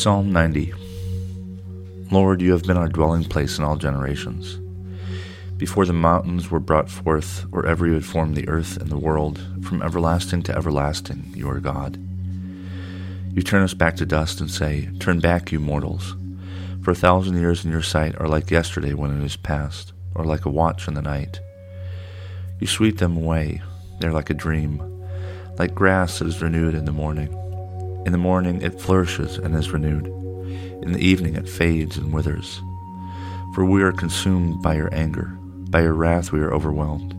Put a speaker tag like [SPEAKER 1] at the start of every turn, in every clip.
[SPEAKER 1] Psalm 90 Lord, you have been our dwelling place in all generations. Before the mountains were brought forth, or ever you had formed the earth and the world, from everlasting to everlasting, you are God. You turn us back to dust and say, Turn back, you mortals. For a thousand years in your sight are like yesterday when it is past, or like a watch in the night. You sweep them away, they are like a dream, like grass that is renewed in the morning. In the morning it flourishes and is renewed. In the evening it fades and withers. For we are consumed by your anger. By your wrath we are overwhelmed.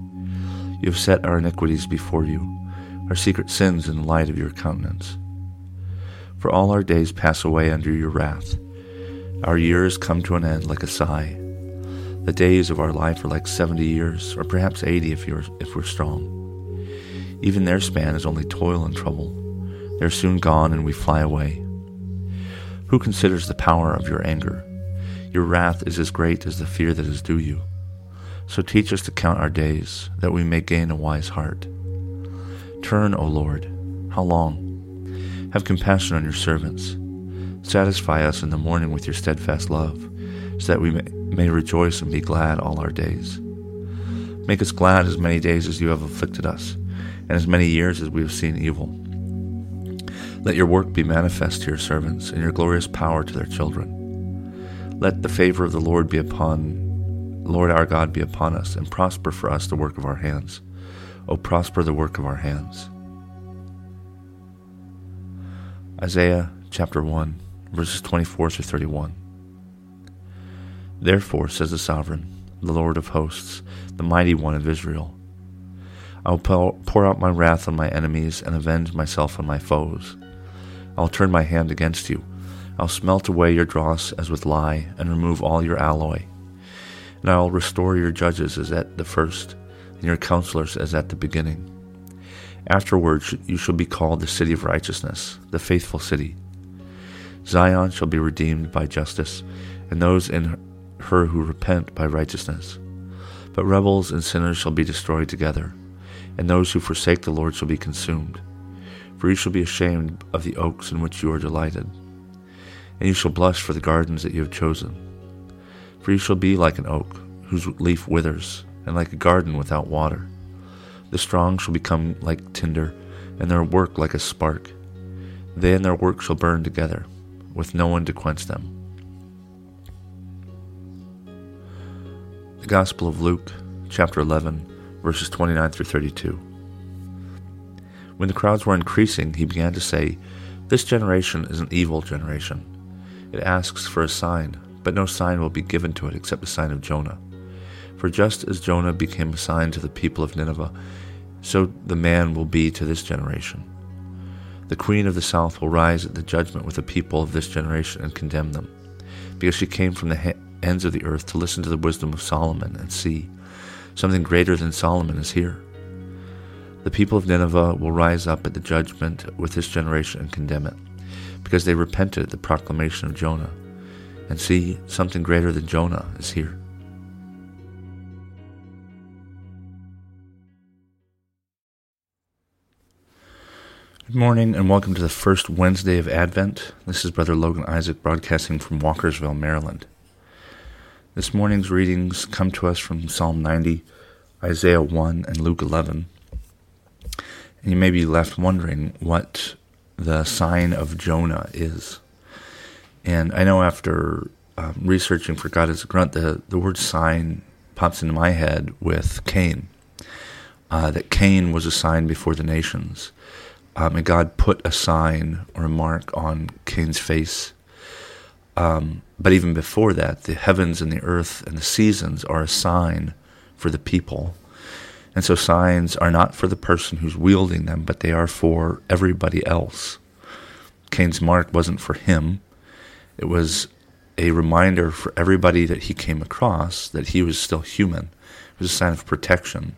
[SPEAKER 1] You have set our iniquities before you, our secret sins in the light of your countenance. For all our days pass away under your wrath. Our years come to an end like a sigh. The days of our life are like seventy years, or perhaps eighty if, you're, if we're strong. Even their span is only toil and trouble. They're soon gone and we fly away. Who considers the power of your anger? Your wrath is as great as the fear that is due you. So teach us to count our days, that we may gain a wise heart. Turn, O Lord, how long? Have compassion on your servants. Satisfy us in the morning with your steadfast love, so that we may, may rejoice and be glad all our days. Make us glad as many days as you have afflicted us, and as many years as we have seen evil. Let your work be manifest to your servants, and your glorious power to their children. Let the favor of the Lord be upon, Lord our God be upon us, and prosper for us the work of our hands. O prosper the work of our hands. Isaiah chapter 1, verses 24 through 31. Therefore, says the sovereign, the Lord of hosts, the mighty one of Israel, I will pour out my wrath on my enemies and avenge myself on my foes. I'll turn my hand against you. I'll smelt away your dross as with lye, and remove all your alloy. And I will restore your judges as at the first, and your counselors as at the beginning. Afterwards you shall be called the city of righteousness, the faithful city. Zion shall be redeemed by justice, and those in her who repent by righteousness. But rebels and sinners shall be destroyed together, and those who forsake the Lord shall be consumed for you shall be ashamed of the oaks in which you are delighted, and you shall blush for the gardens that you have chosen. For you shall be like an oak whose leaf withers, and like a garden without water. The strong shall become like tinder, and their work like a spark. They and their work shall burn together, with no one to quench them. The Gospel of Luke, chapter 11, verses 29 through 32. When the crowds were increasing, he began to say, This generation is an evil generation. It asks for a sign, but no sign will be given to it except the sign of Jonah. For just as Jonah became a sign to the people of Nineveh, so the man will be to this generation. The queen of the south will rise at the judgment with the people of this generation and condemn them, because she came from the ends of the earth to listen to the wisdom of Solomon and see, something greater than Solomon is here. The people of Nineveh will rise up at the judgment with this generation and condemn it, because they repented at the proclamation of Jonah. And see, something greater than Jonah is here. Good morning and welcome to the first Wednesday of Advent. This is Brother Logan Isaac broadcasting from Walkersville, Maryland. This morning's readings come to us from Psalm 90, Isaiah 1, and Luke 11. And you may be left wondering what the sign of Jonah is. And I know after um, researching for God is a Grunt, the, the word sign pops into my head with Cain. Uh, that Cain was a sign before the nations. Um, and God put a sign or a mark on Cain's face. Um, but even before that, the heavens and the earth and the seasons are a sign for the people. And so signs are not for the person who's wielding them, but they are for everybody else. Cain's mark wasn't for him, it was a reminder for everybody that he came across that he was still human. It was a sign of protection.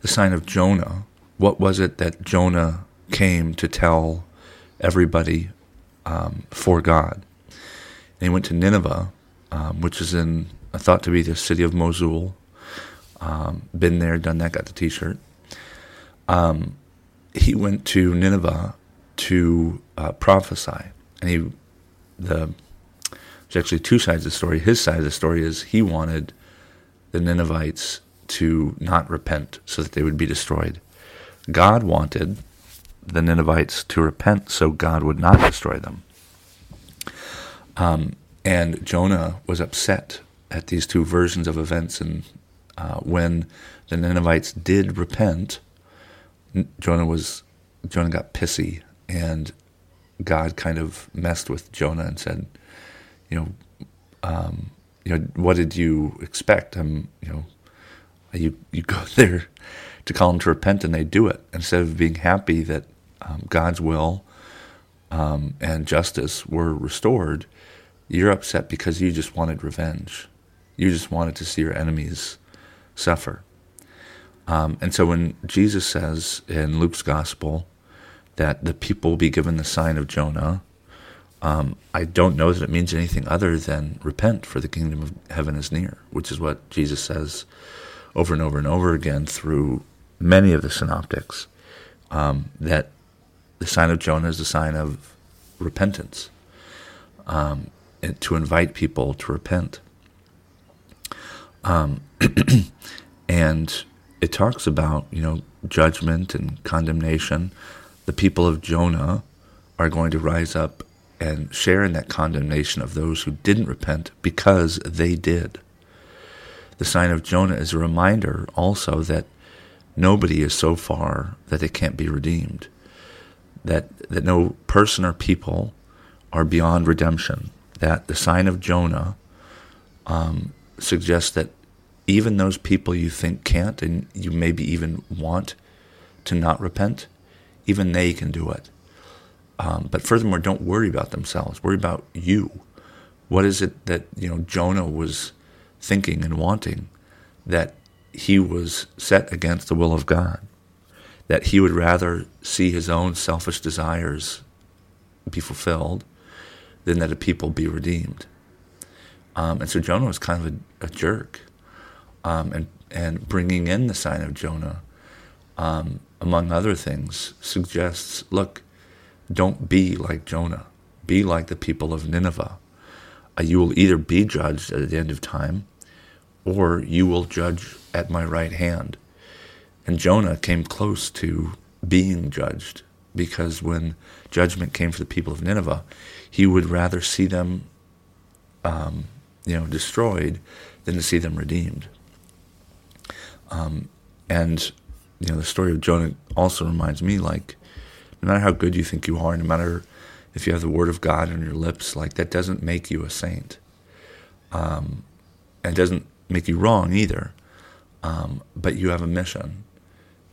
[SPEAKER 1] The sign of Jonah, what was it that Jonah came to tell everybody um, for God? And he went to Nineveh, um, which is in, thought to be the city of Mosul. Um, been there, done that, got the t shirt. Um, he went to Nineveh to uh, prophesy. And he, the, there's actually two sides of the story. His side of the story is he wanted the Ninevites to not repent so that they would be destroyed. God wanted the Ninevites to repent so God would not destroy them. Um, and Jonah was upset at these two versions of events. And uh, when the Ninevites did repent, Jonah was Jonah got pissy, and God kind of messed with Jonah and said, you know, um, you know, what did you expect? I'm, you know, you you go there to call them to repent, and they do it instead of being happy that um, God's will um, and justice were restored. You're upset because you just wanted revenge. You just wanted to see your enemies suffer. Um, and so when Jesus says in Luke's gospel that the people will be given the sign of Jonah, um, I don't know that it means anything other than repent, for the kingdom of heaven is near, which is what Jesus says over and over and over again through many of the synoptics. Um, that the sign of Jonah is the sign of repentance, um, to invite people to repent. Um, and it talks about, you know, judgment and condemnation. The people of Jonah are going to rise up and share in that condemnation of those who didn't repent because they did. The sign of Jonah is a reminder also that nobody is so far that they can't be redeemed. That that no person or people are beyond redemption. That the sign of Jonah um, suggests that even those people you think can't and you maybe even want to not repent, even they can do it. Um, but furthermore, don't worry about themselves. Worry about you. What is it that you know Jonah was thinking and wanting that he was set against the will of God? That he would rather see his own selfish desires be fulfilled than that a people be redeemed. Um, and so Jonah was kind of a, a jerk um, and and bringing in the sign of Jonah, um, among other things, suggests look, don't be like Jonah, be like the people of Nineveh. Uh, you will either be judged at the end of time, or you will judge at my right hand. And Jonah came close to being judged because when judgment came for the people of Nineveh, he would rather see them, um, you know, destroyed than to see them redeemed. Um, and you know, the story of Jonah also reminds me, like, no matter how good you think you are, no matter if you have the word of God on your lips, like that doesn't make you a saint. Um, and it doesn't make you wrong either. Um, but you have a mission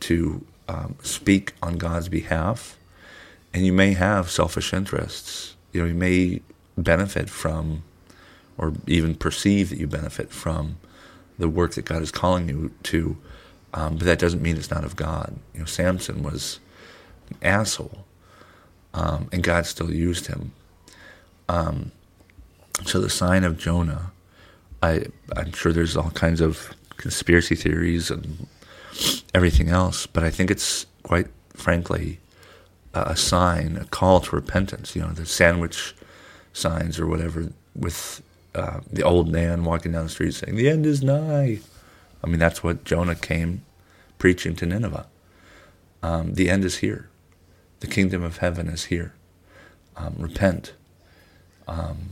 [SPEAKER 1] to um, speak on God's behalf, and you may have selfish interests. You know, you may benefit from, or even perceive that you benefit from the work that God is calling you to, um, but that doesn't mean it's not of God. You know, Samson was an asshole, um, and God still used him. Um, so the sign of Jonah, I, I'm sure there's all kinds of conspiracy theories and everything else, but I think it's quite frankly a sign, a call to repentance. You know, the sandwich signs or whatever with uh, the old man walking down the street saying, The end is nigh. I mean, that's what Jonah came preaching to Nineveh. Um, the end is here. The kingdom of heaven is here. Um, repent. Um,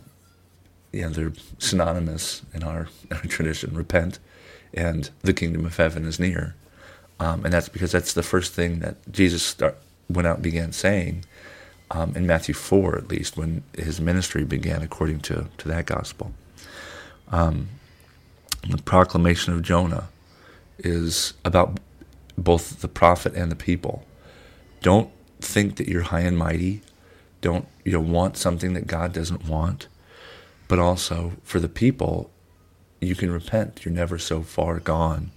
[SPEAKER 1] you know, they're synonymous in our, in our, tradition. Repent, and the kingdom of heaven is near. Um, and that's because that's the first thing that Jesus start, went out and began saying um, in Matthew 4, at least, when his ministry began according to, to that gospel. Um, the proclamation of Jonah is about both the prophet and the people. Don't think that you're high and mighty. don't you know want something that God doesn't want, but also for the people, you can repent. You're never so far gone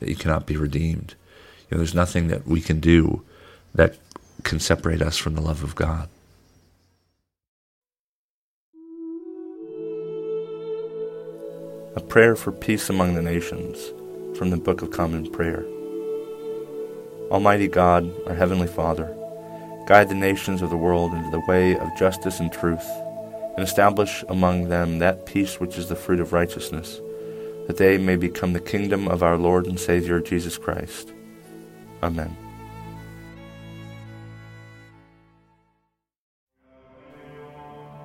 [SPEAKER 1] that you cannot be redeemed. You know, there's nothing that we can do that can separate us from the love of God. A prayer for peace among the nations from the Book of Common Prayer. Almighty God, our Heavenly Father, guide the nations of the world into the way of justice and truth, and establish among them that peace which is the fruit of righteousness, that they may become the kingdom of our Lord and Savior Jesus Christ. Amen.